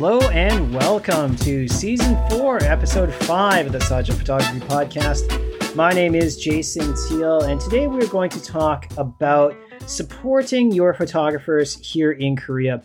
Hello and welcome to season four, episode five of the Sajja Photography Podcast. My name is Jason Teal, and today we're going to talk about supporting your photographers here in Korea.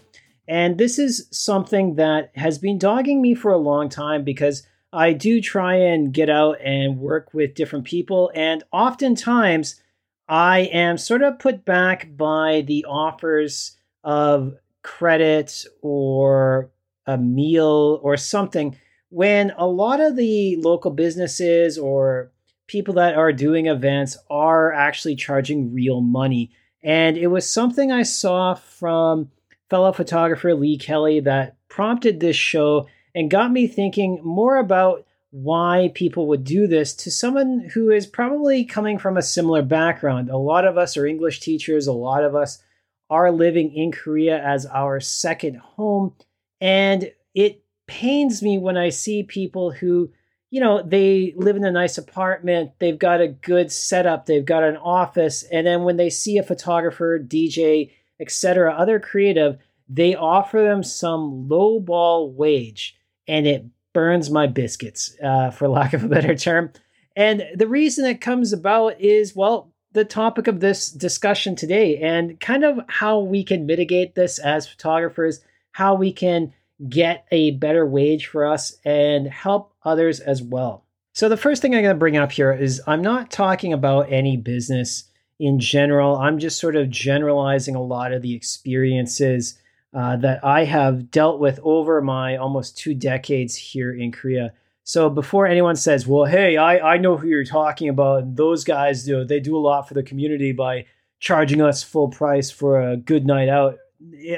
And this is something that has been dogging me for a long time because I do try and get out and work with different people, and oftentimes I am sort of put back by the offers of credit or a meal or something when a lot of the local businesses or people that are doing events are actually charging real money. And it was something I saw from fellow photographer Lee Kelly that prompted this show and got me thinking more about why people would do this to someone who is probably coming from a similar background. A lot of us are English teachers, a lot of us are living in Korea as our second home. And it pains me when I see people who, you know, they live in a nice apartment, they've got a good setup, they've got an office, and then when they see a photographer, DJ, etc., other creative, they offer them some lowball wage and it burns my biscuits, uh, for lack of a better term. And the reason it comes about is, well, the topic of this discussion today and kind of how we can mitigate this as photographers, how we can get a better wage for us and help others as well. So, the first thing I'm going to bring up here is I'm not talking about any business in general. I'm just sort of generalizing a lot of the experiences uh, that I have dealt with over my almost two decades here in Korea. So before anyone says, "Well, hey, I, I know who you're talking about," those guys do they do a lot for the community by charging us full price for a good night out.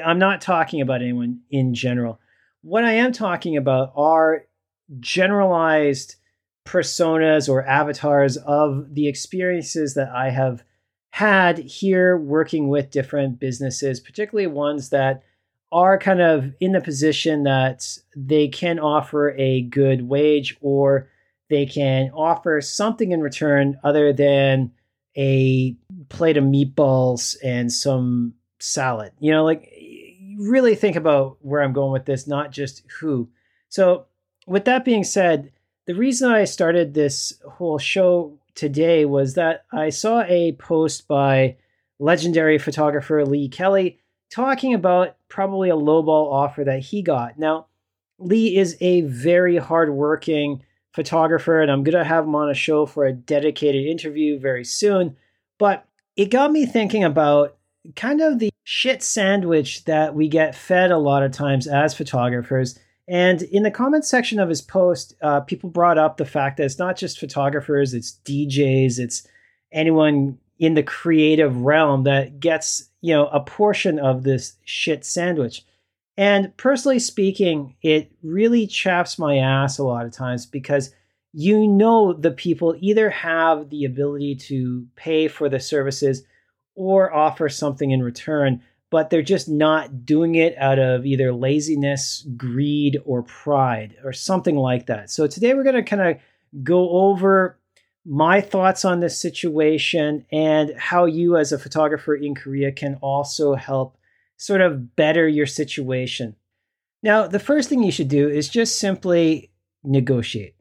I'm not talking about anyone in general. What I am talking about are generalized personas or avatars of the experiences that I have had here working with different businesses, particularly ones that are kind of in the position that they can offer a good wage or they can offer something in return other than a plate of meatballs and some salad. You know, like really think about where I'm going with this, not just who. So, with that being said, the reason I started this whole show today was that I saw a post by legendary photographer Lee Kelly talking about probably a lowball offer that he got. Now, Lee is a very hardworking photographer, and I'm going to have him on a show for a dedicated interview very soon. But it got me thinking about kind of the shit sandwich that we get fed a lot of times as photographers. And in the comments section of his post, uh, people brought up the fact that it's not just photographers, it's DJs, it's anyone in the creative realm that gets, you know, a portion of this shit sandwich. And personally speaking, it really chaps my ass a lot of times because you know the people either have the ability to pay for the services or offer something in return, but they're just not doing it out of either laziness, greed, or pride, or something like that. So today we're going to kind of go over my thoughts on this situation and how you, as a photographer in Korea, can also help sort of better your situation. Now, the first thing you should do is just simply negotiate.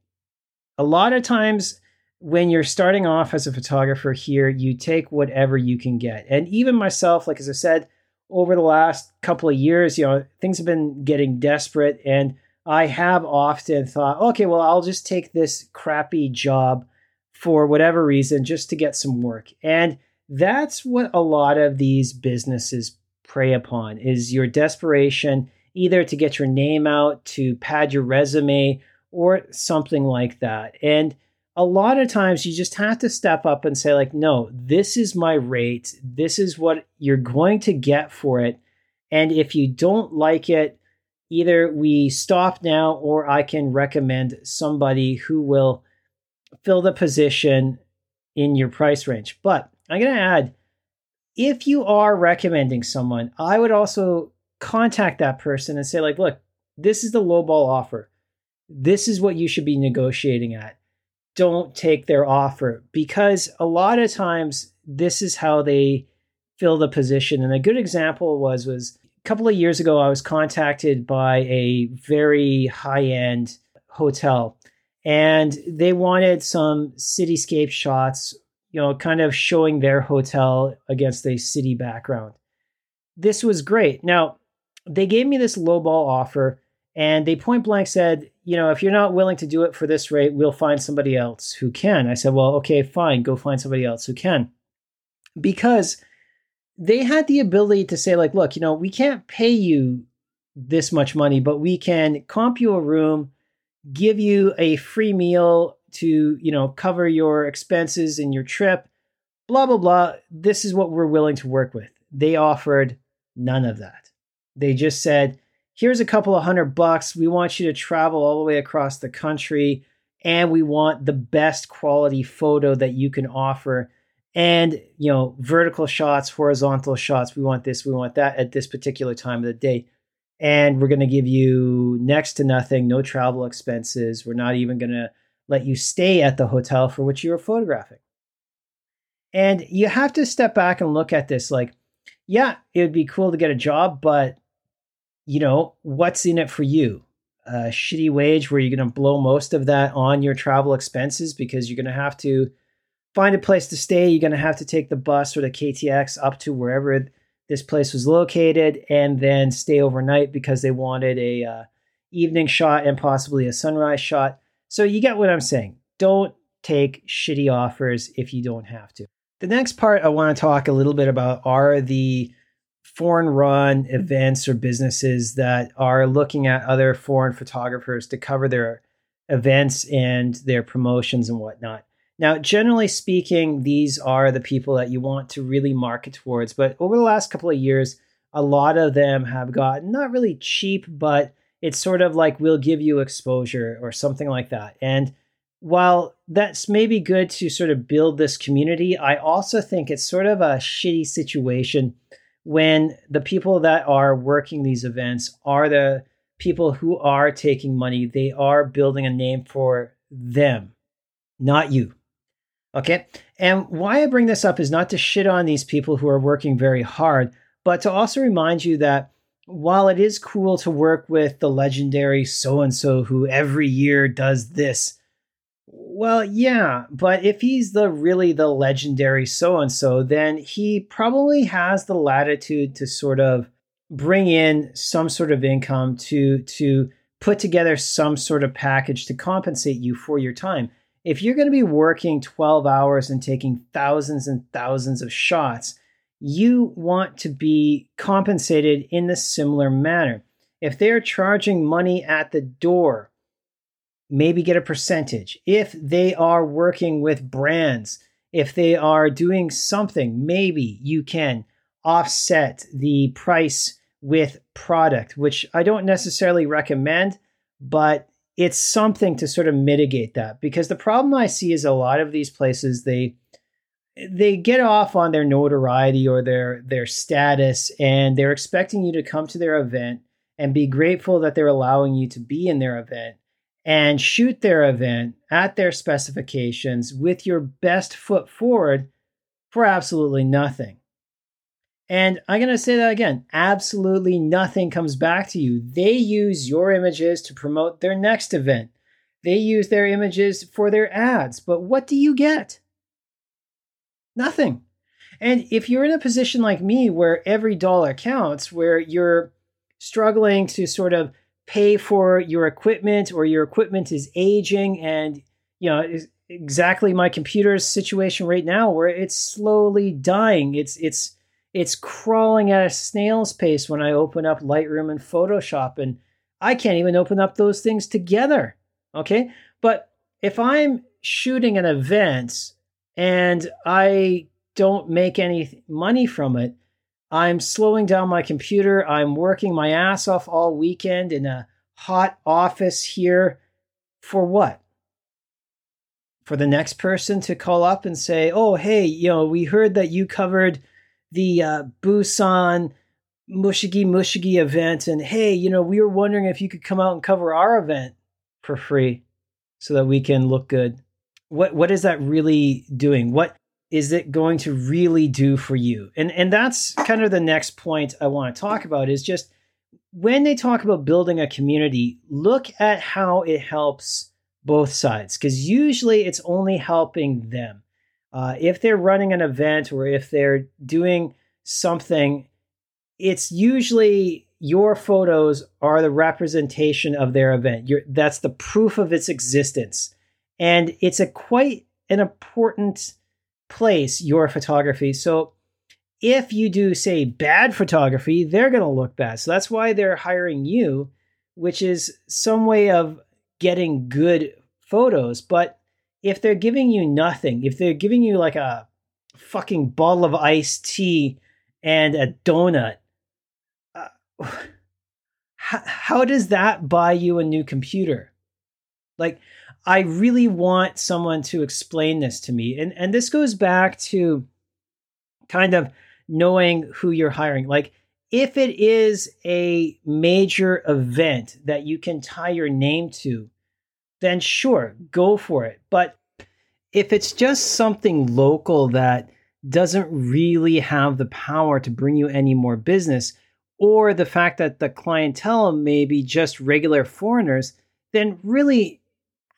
A lot of times, when you're starting off as a photographer here, you take whatever you can get. And even myself, like as I said, over the last couple of years, you know, things have been getting desperate. And I have often thought, okay, well, I'll just take this crappy job for whatever reason just to get some work. And that's what a lot of these businesses prey upon is your desperation either to get your name out, to pad your resume or something like that. And a lot of times you just have to step up and say like, "No, this is my rate. This is what you're going to get for it." And if you don't like it, either we stop now or I can recommend somebody who will fill the position in your price range. But I'm going to add if you are recommending someone, I would also contact that person and say, like, look, this is the lowball offer. This is what you should be negotiating at. Don't take their offer because a lot of times this is how they fill the position. And a good example was was a couple of years ago, I was contacted by a very high end hotel and they wanted some cityscape shots, you know, kind of showing their hotel against a city background. This was great. Now, they gave me this lowball offer and they point blank said, you know, if you're not willing to do it for this rate, we'll find somebody else who can. I said, well, okay, fine, go find somebody else who can. Because they had the ability to say, like, look, you know, we can't pay you this much money, but we can comp you a room, give you a free meal to, you know, cover your expenses and your trip, blah, blah, blah. This is what we're willing to work with. They offered none of that. They just said, here's a couple of hundred bucks. We want you to travel all the way across the country, and we want the best quality photo that you can offer. And you know vertical shots horizontal shots we want this we want that at this particular time of the day. And we're going to give you next to nothing no travel expenses. We're not even going to let you stay at the hotel for which you were photographing. And you have to step back and look at this like yeah it would be cool to get a job but you know what's in it for you a shitty wage where you're going to blow most of that on your travel expenses because you're going to have to find a place to stay, you're going to have to take the bus or the KTX up to wherever this place was located, and then stay overnight because they wanted a uh, evening shot and possibly a sunrise shot. So you get what I'm saying. Don't take shitty offers if you don't have to. The next part I want to talk a little bit about are the foreign run events or businesses that are looking at other foreign photographers to cover their events and their promotions and whatnot. Now, generally speaking, these are the people that you want to really market towards. But over the last couple of years, a lot of them have gotten not really cheap, but it's sort of like we'll give you exposure or something like that. And while that's maybe good to sort of build this community, I also think it's sort of a shitty situation when the people that are working these events are the people who are taking money. They are building a name for them, not you. Okay. And why I bring this up is not to shit on these people who are working very hard, but to also remind you that while it is cool to work with the legendary so and so who every year does this, well, yeah, but if he's the really the legendary so and so, then he probably has the latitude to sort of bring in some sort of income to to put together some sort of package to compensate you for your time if you're going to be working 12 hours and taking thousands and thousands of shots, you want to be compensated in a similar manner. If they're charging money at the door, maybe get a percentage. If they are working with brands, if they are doing something, maybe you can offset the price with product, which I don't necessarily recommend, but it's something to sort of mitigate that because the problem I see is a lot of these places they they get off on their notoriety or their their status and they're expecting you to come to their event and be grateful that they're allowing you to be in their event and shoot their event at their specifications with your best foot forward for absolutely nothing. And I'm going to say that again absolutely nothing comes back to you. They use your images to promote their next event, they use their images for their ads. But what do you get? Nothing. And if you're in a position like me where every dollar counts, where you're struggling to sort of pay for your equipment or your equipment is aging and you know exactly my computer's situation right now where it's slowly dying it's it's it's crawling at a snail's pace when I open up Lightroom and Photoshop, and I can't even open up those things together. Okay. But if I'm shooting an event and I don't make any money from it, I'm slowing down my computer. I'm working my ass off all weekend in a hot office here. For what? For the next person to call up and say, oh, hey, you know, we heard that you covered the uh, Busan Mushigi Mushigi event, and hey, you know, we were wondering if you could come out and cover our event for free, so that we can look good. What what is that really doing? What is it going to really do for you? And and that's kind of the next point I want to talk about is just when they talk about building a community, look at how it helps both sides because usually it's only helping them. Uh, if they're running an event or if they're doing something, it's usually your photos are the representation of their event. You're, that's the proof of its existence. And it's a quite an important place, your photography. So if you do, say, bad photography, they're going to look bad. So that's why they're hiring you, which is some way of getting good photos. But if they're giving you nothing, if they're giving you like a fucking bottle of iced tea and a donut, uh, how, how does that buy you a new computer? Like, I really want someone to explain this to me. And, and this goes back to kind of knowing who you're hiring. Like, if it is a major event that you can tie your name to, then sure, go for it. But if it's just something local that doesn't really have the power to bring you any more business, or the fact that the clientele may be just regular foreigners, then really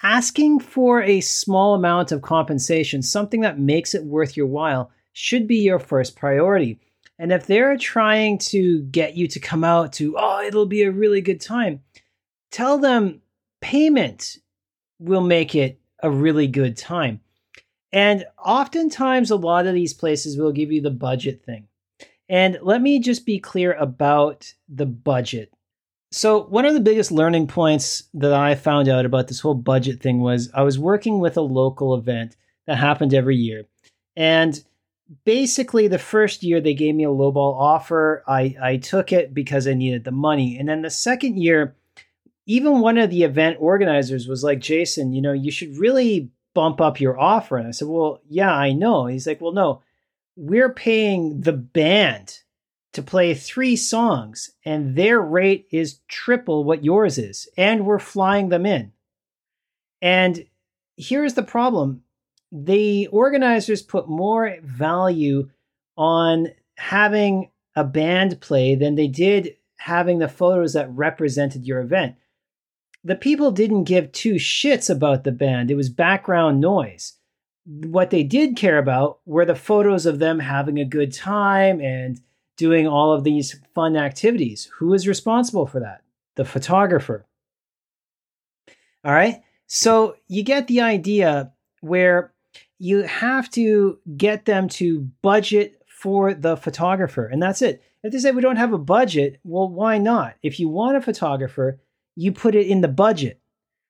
asking for a small amount of compensation, something that makes it worth your while, should be your first priority. And if they're trying to get you to come out to, oh, it'll be a really good time, tell them payment will make it a really good time. And oftentimes, a lot of these places will give you the budget thing. And let me just be clear about the budget. So, one of the biggest learning points that I found out about this whole budget thing was I was working with a local event that happened every year. And basically, the first year they gave me a lowball offer. I, I took it because I needed the money. And then the second year, even one of the event organizers was like, Jason, you know, you should really bump up your offer. And I said, Well, yeah, I know. He's like, Well, no, we're paying the band to play three songs, and their rate is triple what yours is, and we're flying them in. And here's the problem the organizers put more value on having a band play than they did having the photos that represented your event the people didn't give two shits about the band. It was background noise. What they did care about were the photos of them having a good time and doing all of these fun activities. Who is responsible for that? The photographer. All right. So you get the idea where you have to get them to budget for the photographer, and that's it. If they say we don't have a budget, well, why not? If you want a photographer, you put it in the budget.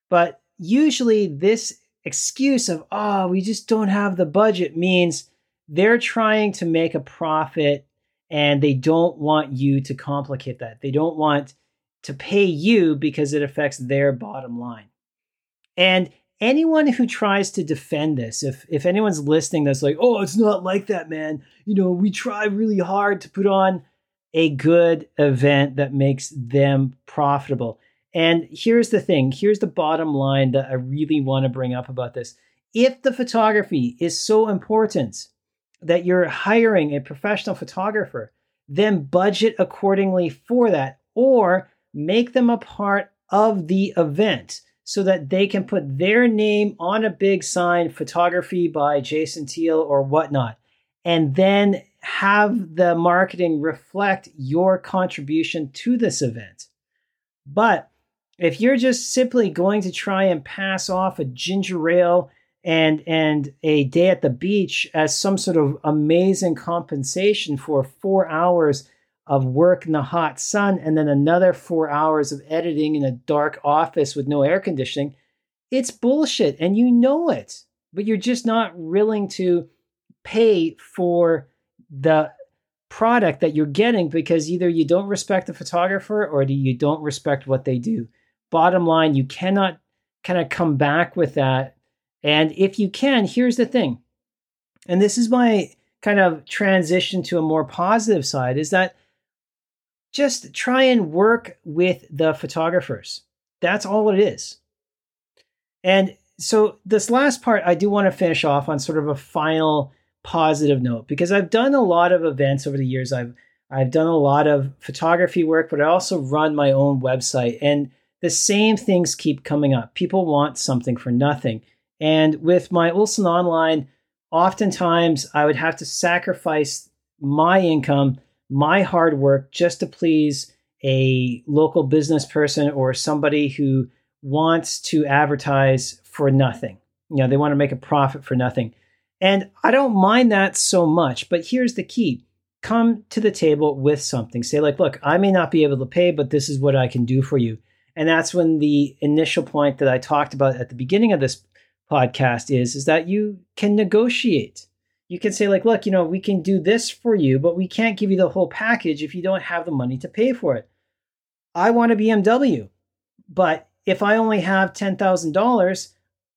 But usually, this excuse of, oh, we just don't have the budget means they're trying to make a profit and they don't want you to complicate that. They don't want to pay you because it affects their bottom line. And anyone who tries to defend this, if if anyone's listening that's like, "Oh, it's not like that, man. You know, we try really hard to put on a good event that makes them profitable." And here's the thing here's the bottom line that I really want to bring up about this. If the photography is so important that you're hiring a professional photographer, then budget accordingly for that or make them a part of the event so that they can put their name on a big sign, photography by Jason Teal or whatnot, and then have the marketing reflect your contribution to this event. But if you're just simply going to try and pass off a ginger ale and and a day at the beach as some sort of amazing compensation for four hours of work in the hot sun and then another four hours of editing in a dark office with no air conditioning, it's bullshit and you know it, but you're just not willing to pay for the product that you're getting because either you don't respect the photographer or you don't respect what they do bottom line, you cannot kind of come back with that. And if you can, here's the thing. And this is my kind of transition to a more positive side is that just try and work with the photographers. That's all it is. And so, this last part, I do want to finish off on sort of a final positive note because I've done a lot of events over the years. I've I've done a lot of photography work, but I also run my own website and the same things keep coming up. People want something for nothing. And with my Ulsan Online, oftentimes I would have to sacrifice my income, my hard work just to please a local business person or somebody who wants to advertise for nothing. You know, they want to make a profit for nothing. And I don't mind that so much, but here's the key. Come to the table with something. Say, like, look, I may not be able to pay, but this is what I can do for you. And that's when the initial point that I talked about at the beginning of this podcast is, is that you can negotiate. You can say, like, look, you know, we can do this for you, but we can't give you the whole package if you don't have the money to pay for it. I want a BMW, but if I only have $10,000,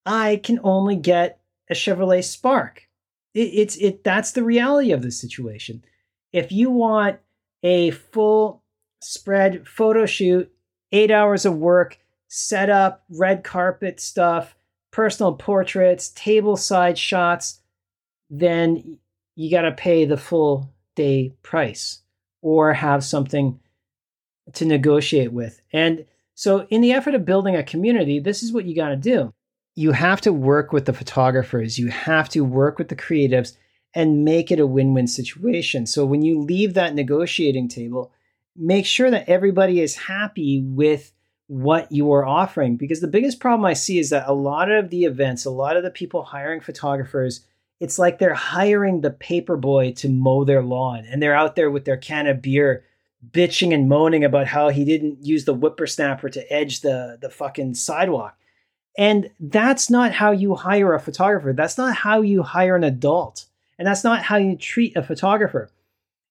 I can only get a Chevrolet Spark. It, it's it that's the reality of the situation. If you want a full spread photo shoot, eight hours of work, set up, red carpet stuff, personal portraits, table side shots, then you got to pay the full day price or have something to negotiate with. And so, in the effort of building a community, this is what you got to do you have to work with the photographers, you have to work with the creatives and make it a win win situation. So when you leave that negotiating table, make sure that everybody is happy with what you are offering. Because the biggest problem I see is that a lot of the events, a lot of the people hiring photographers, it's like they're hiring the paper boy to mow their lawn and they're out there with their can of beer bitching and moaning about how he didn't use the whippersnapper to edge the, the fucking sidewalk and that's not how you hire a photographer. That's not how you hire an adult. And that's not how you treat a photographer.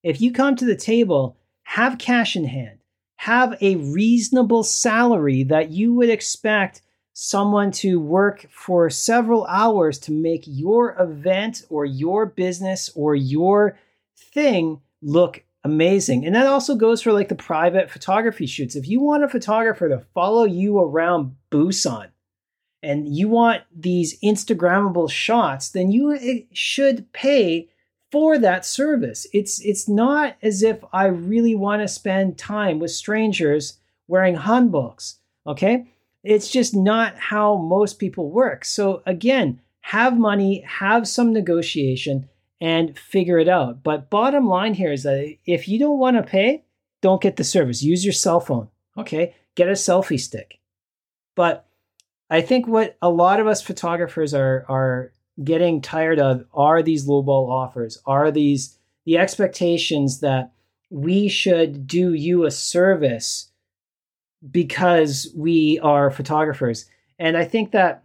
If you come to the table, have cash in hand, have a reasonable salary that you would expect someone to work for several hours to make your event or your business or your thing look amazing. And that also goes for like the private photography shoots. If you want a photographer to follow you around Busan, and you want these Instagrammable shots, then you eh, should pay for that service. It's it's not as if I really want to spend time with strangers wearing hanboks, okay? It's just not how most people work. So again, have money, have some negotiation and figure it out. But bottom line here is that if you don't want to pay, don't get the service. Use your cell phone, okay? Get a selfie stick. But I think what a lot of us photographers are are getting tired of are these lowball offers, are these the expectations that we should do you a service because we are photographers. And I think that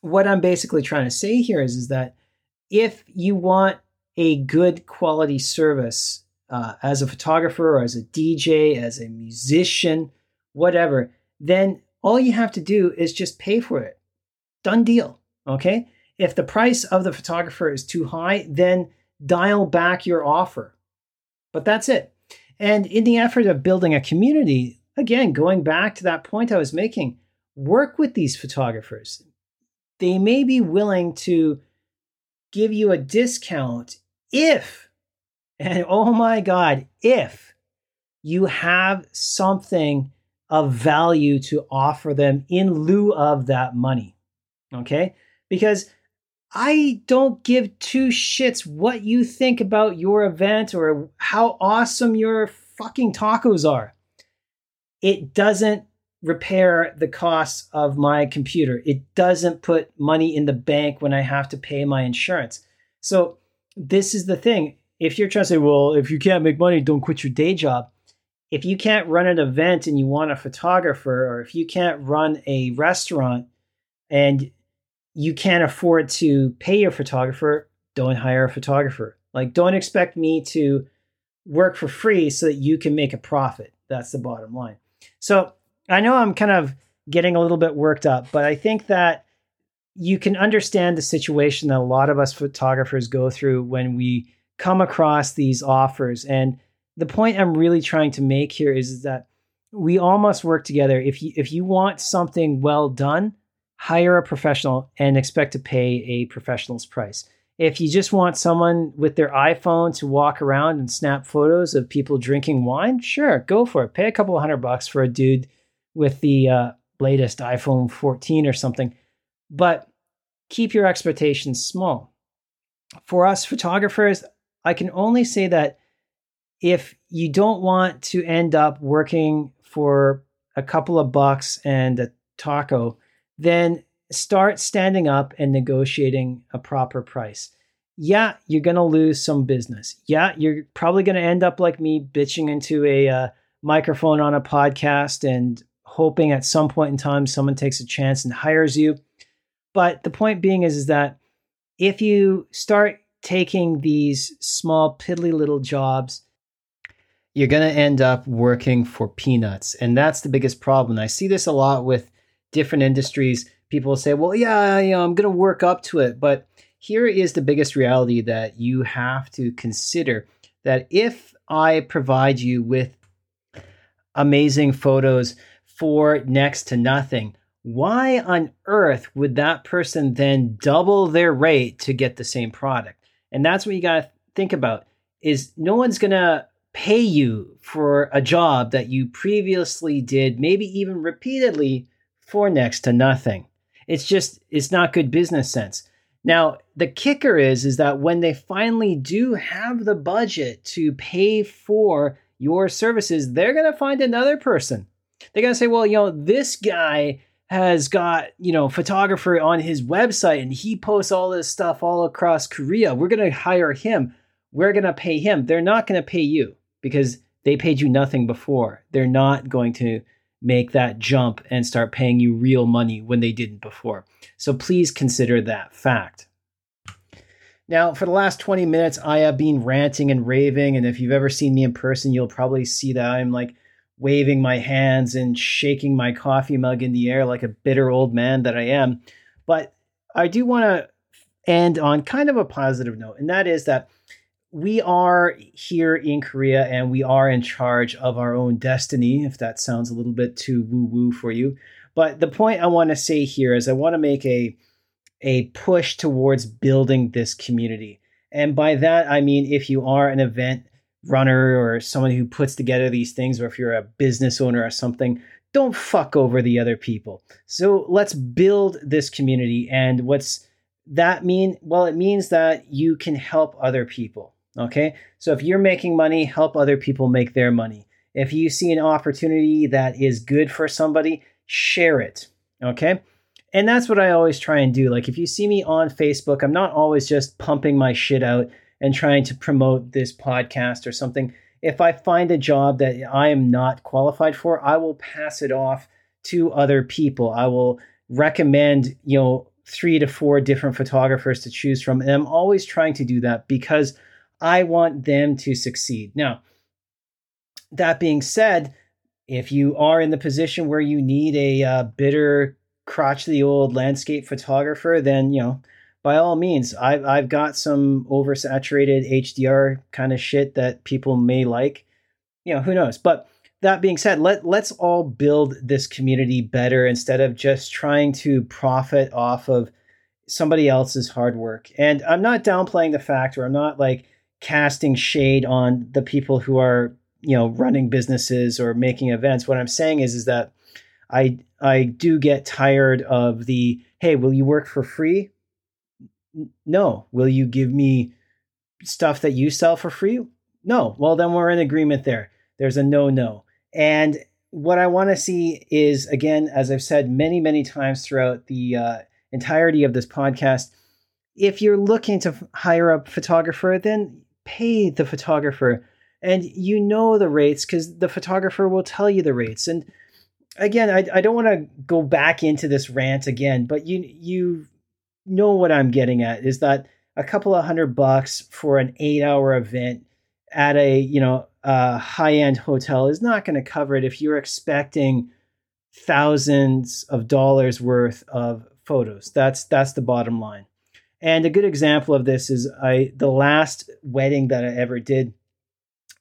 what I'm basically trying to say here is, is that if you want a good quality service uh, as a photographer or as a DJ, as a musician, whatever, then all you have to do is just pay for it. Done deal. Okay. If the price of the photographer is too high, then dial back your offer. But that's it. And in the effort of building a community, again, going back to that point I was making, work with these photographers. They may be willing to give you a discount if, and oh my God, if you have something of value to offer them in lieu of that money. Okay? Because I don't give two shits what you think about your event or how awesome your fucking tacos are. It doesn't repair the costs of my computer. It doesn't put money in the bank when I have to pay my insurance. So, this is the thing. If you're trying to say, well, if you can't make money, don't quit your day job if you can't run an event and you want a photographer, or if you can't run a restaurant and you can't afford to pay your photographer, don't hire a photographer. Like, don't expect me to work for free so that you can make a profit. That's the bottom line. So, I know I'm kind of getting a little bit worked up, but I think that you can understand the situation that a lot of us photographers go through when we come across these offers. And the point I'm really trying to make here is that we all must work together. If you if you want something well done, hire a professional and expect to pay a professional's price. If you just want someone with their iPhone to walk around and snap photos of people drinking wine, sure, go for it. Pay a couple hundred bucks for a dude with the uh, latest iPhone 14 or something. But keep your expectations small. For us photographers, I can only say that if you don't want to end up working for a couple of bucks and a taco, then start standing up and negotiating a proper price. Yeah, you're going to lose some business. Yeah, you're probably going to end up like me bitching into a uh, microphone on a podcast and hoping at some point in time someone takes a chance and hires you. But the point being is, is that if you start taking these small, piddly little jobs, you're going to end up working for peanuts. And that's the biggest problem. I see this a lot with different industries people say, well, yeah, you know, I'm going to work up to it. But here is the biggest reality that you have to consider that if I provide you with amazing photos for next to nothing, why on earth would that person then double their rate to get the same product? And that's what you got to think about is no one's going to pay you for a job that you previously did, maybe even repeatedly for next to nothing. It's just it's not good business sense. Now, the kicker is is that when they finally do have the budget to pay for your services, they're going to find another person. They're going to say, "Well, you know, this guy has got, you know, photographer on his website and he posts all this stuff all across Korea. We're going to hire him. We're going to pay him. They're not going to pay you because they paid you nothing before. They're not going to make that jump and start paying you real money when they didn't before. So please consider that fact. Now, for the last 20 minutes, I have been ranting and raving. And if you've ever seen me in person, you'll probably see that I'm like waving my hands and shaking my coffee mug in the air like a bitter old man that I am. But I do want to end on kind of a positive note, and that is that we are here in Korea and we are in charge of our own destiny, if that sounds a little bit too woo woo for you. But the point I want to say here is I want to make a, a push towards building this community. And by that, I mean if you are an event runner or someone who puts together these things, or if you're a business owner or something, don't fuck over the other people. So let's build this community. And what's that mean? Well, it means that you can help other people. Okay. So if you're making money, help other people make their money. If you see an opportunity that is good for somebody, share it. Okay. And that's what I always try and do. Like if you see me on Facebook, I'm not always just pumping my shit out and trying to promote this podcast or something. If I find a job that I am not qualified for, I will pass it off to other people. I will recommend, you know, three to four different photographers to choose from. And I'm always trying to do that because I want them to succeed. Now, that being said, if you are in the position where you need a uh, bitter, crotchety old landscape photographer, then, you know, by all means, I've, I've got some oversaturated HDR kind of shit that people may like. You know, who knows? But that being said, let, let's all build this community better instead of just trying to profit off of somebody else's hard work. And I'm not downplaying the fact, or I'm not like, casting shade on the people who are you know running businesses or making events. What i'm saying is is that i i do get tired of the hey will you work for free? No. Will you give me stuff that you sell for free? No. Well then we're in agreement there. There's a no no and what i want to see is again as i've said many many times throughout the uh, entirety of this podcast if you're looking to hire a photographer then pay the photographer and you know the rates because the photographer will tell you the rates. And again i, I don't want to go back into this rant again but you you know what i'm getting at is that a couple of hundred bucks for an eight hour event at a you know a high end hotel is not going to cover it if you're expecting thousands of dollars worth of photos. That's that's the bottom line and a good example of this is I the last wedding that I ever did.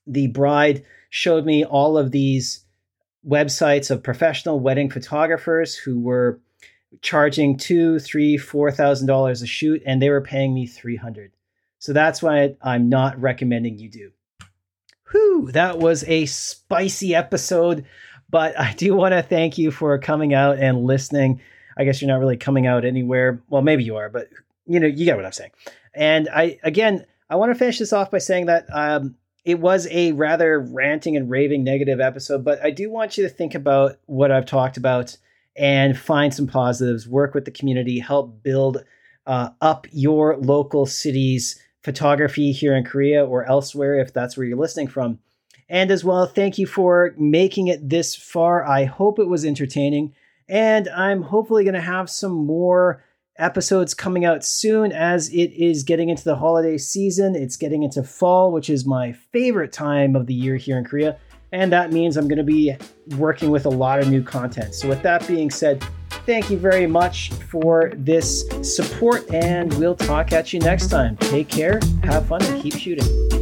The bride showed me all of these websites of professional wedding photographers who were charging two, three, four thousand dollars a shoot, and they were paying me three hundred. So that's why I'm not recommending you do. Whew, that was a spicy episode, but I do want to thank you for coming out and listening. I guess you're not really coming out anywhere. Well, maybe you are, but you know, you get what I'm saying. And I, again, I want to finish this off by saying that um, it was a rather ranting and raving negative episode, but I do want you to think about what I've talked about and find some positives, work with the community, help build uh, up your local city's photography here in Korea or elsewhere if that's where you're listening from. And as well, thank you for making it this far. I hope it was entertaining. And I'm hopefully going to have some more episodes coming out soon as it is getting into the holiday season. It's getting into fall, which is my favorite time of the year here in Korea. And that means I'm going to be working with a lot of new content. So, with that being said, thank you very much for this support, and we'll talk at you next time. Take care, have fun, and keep shooting.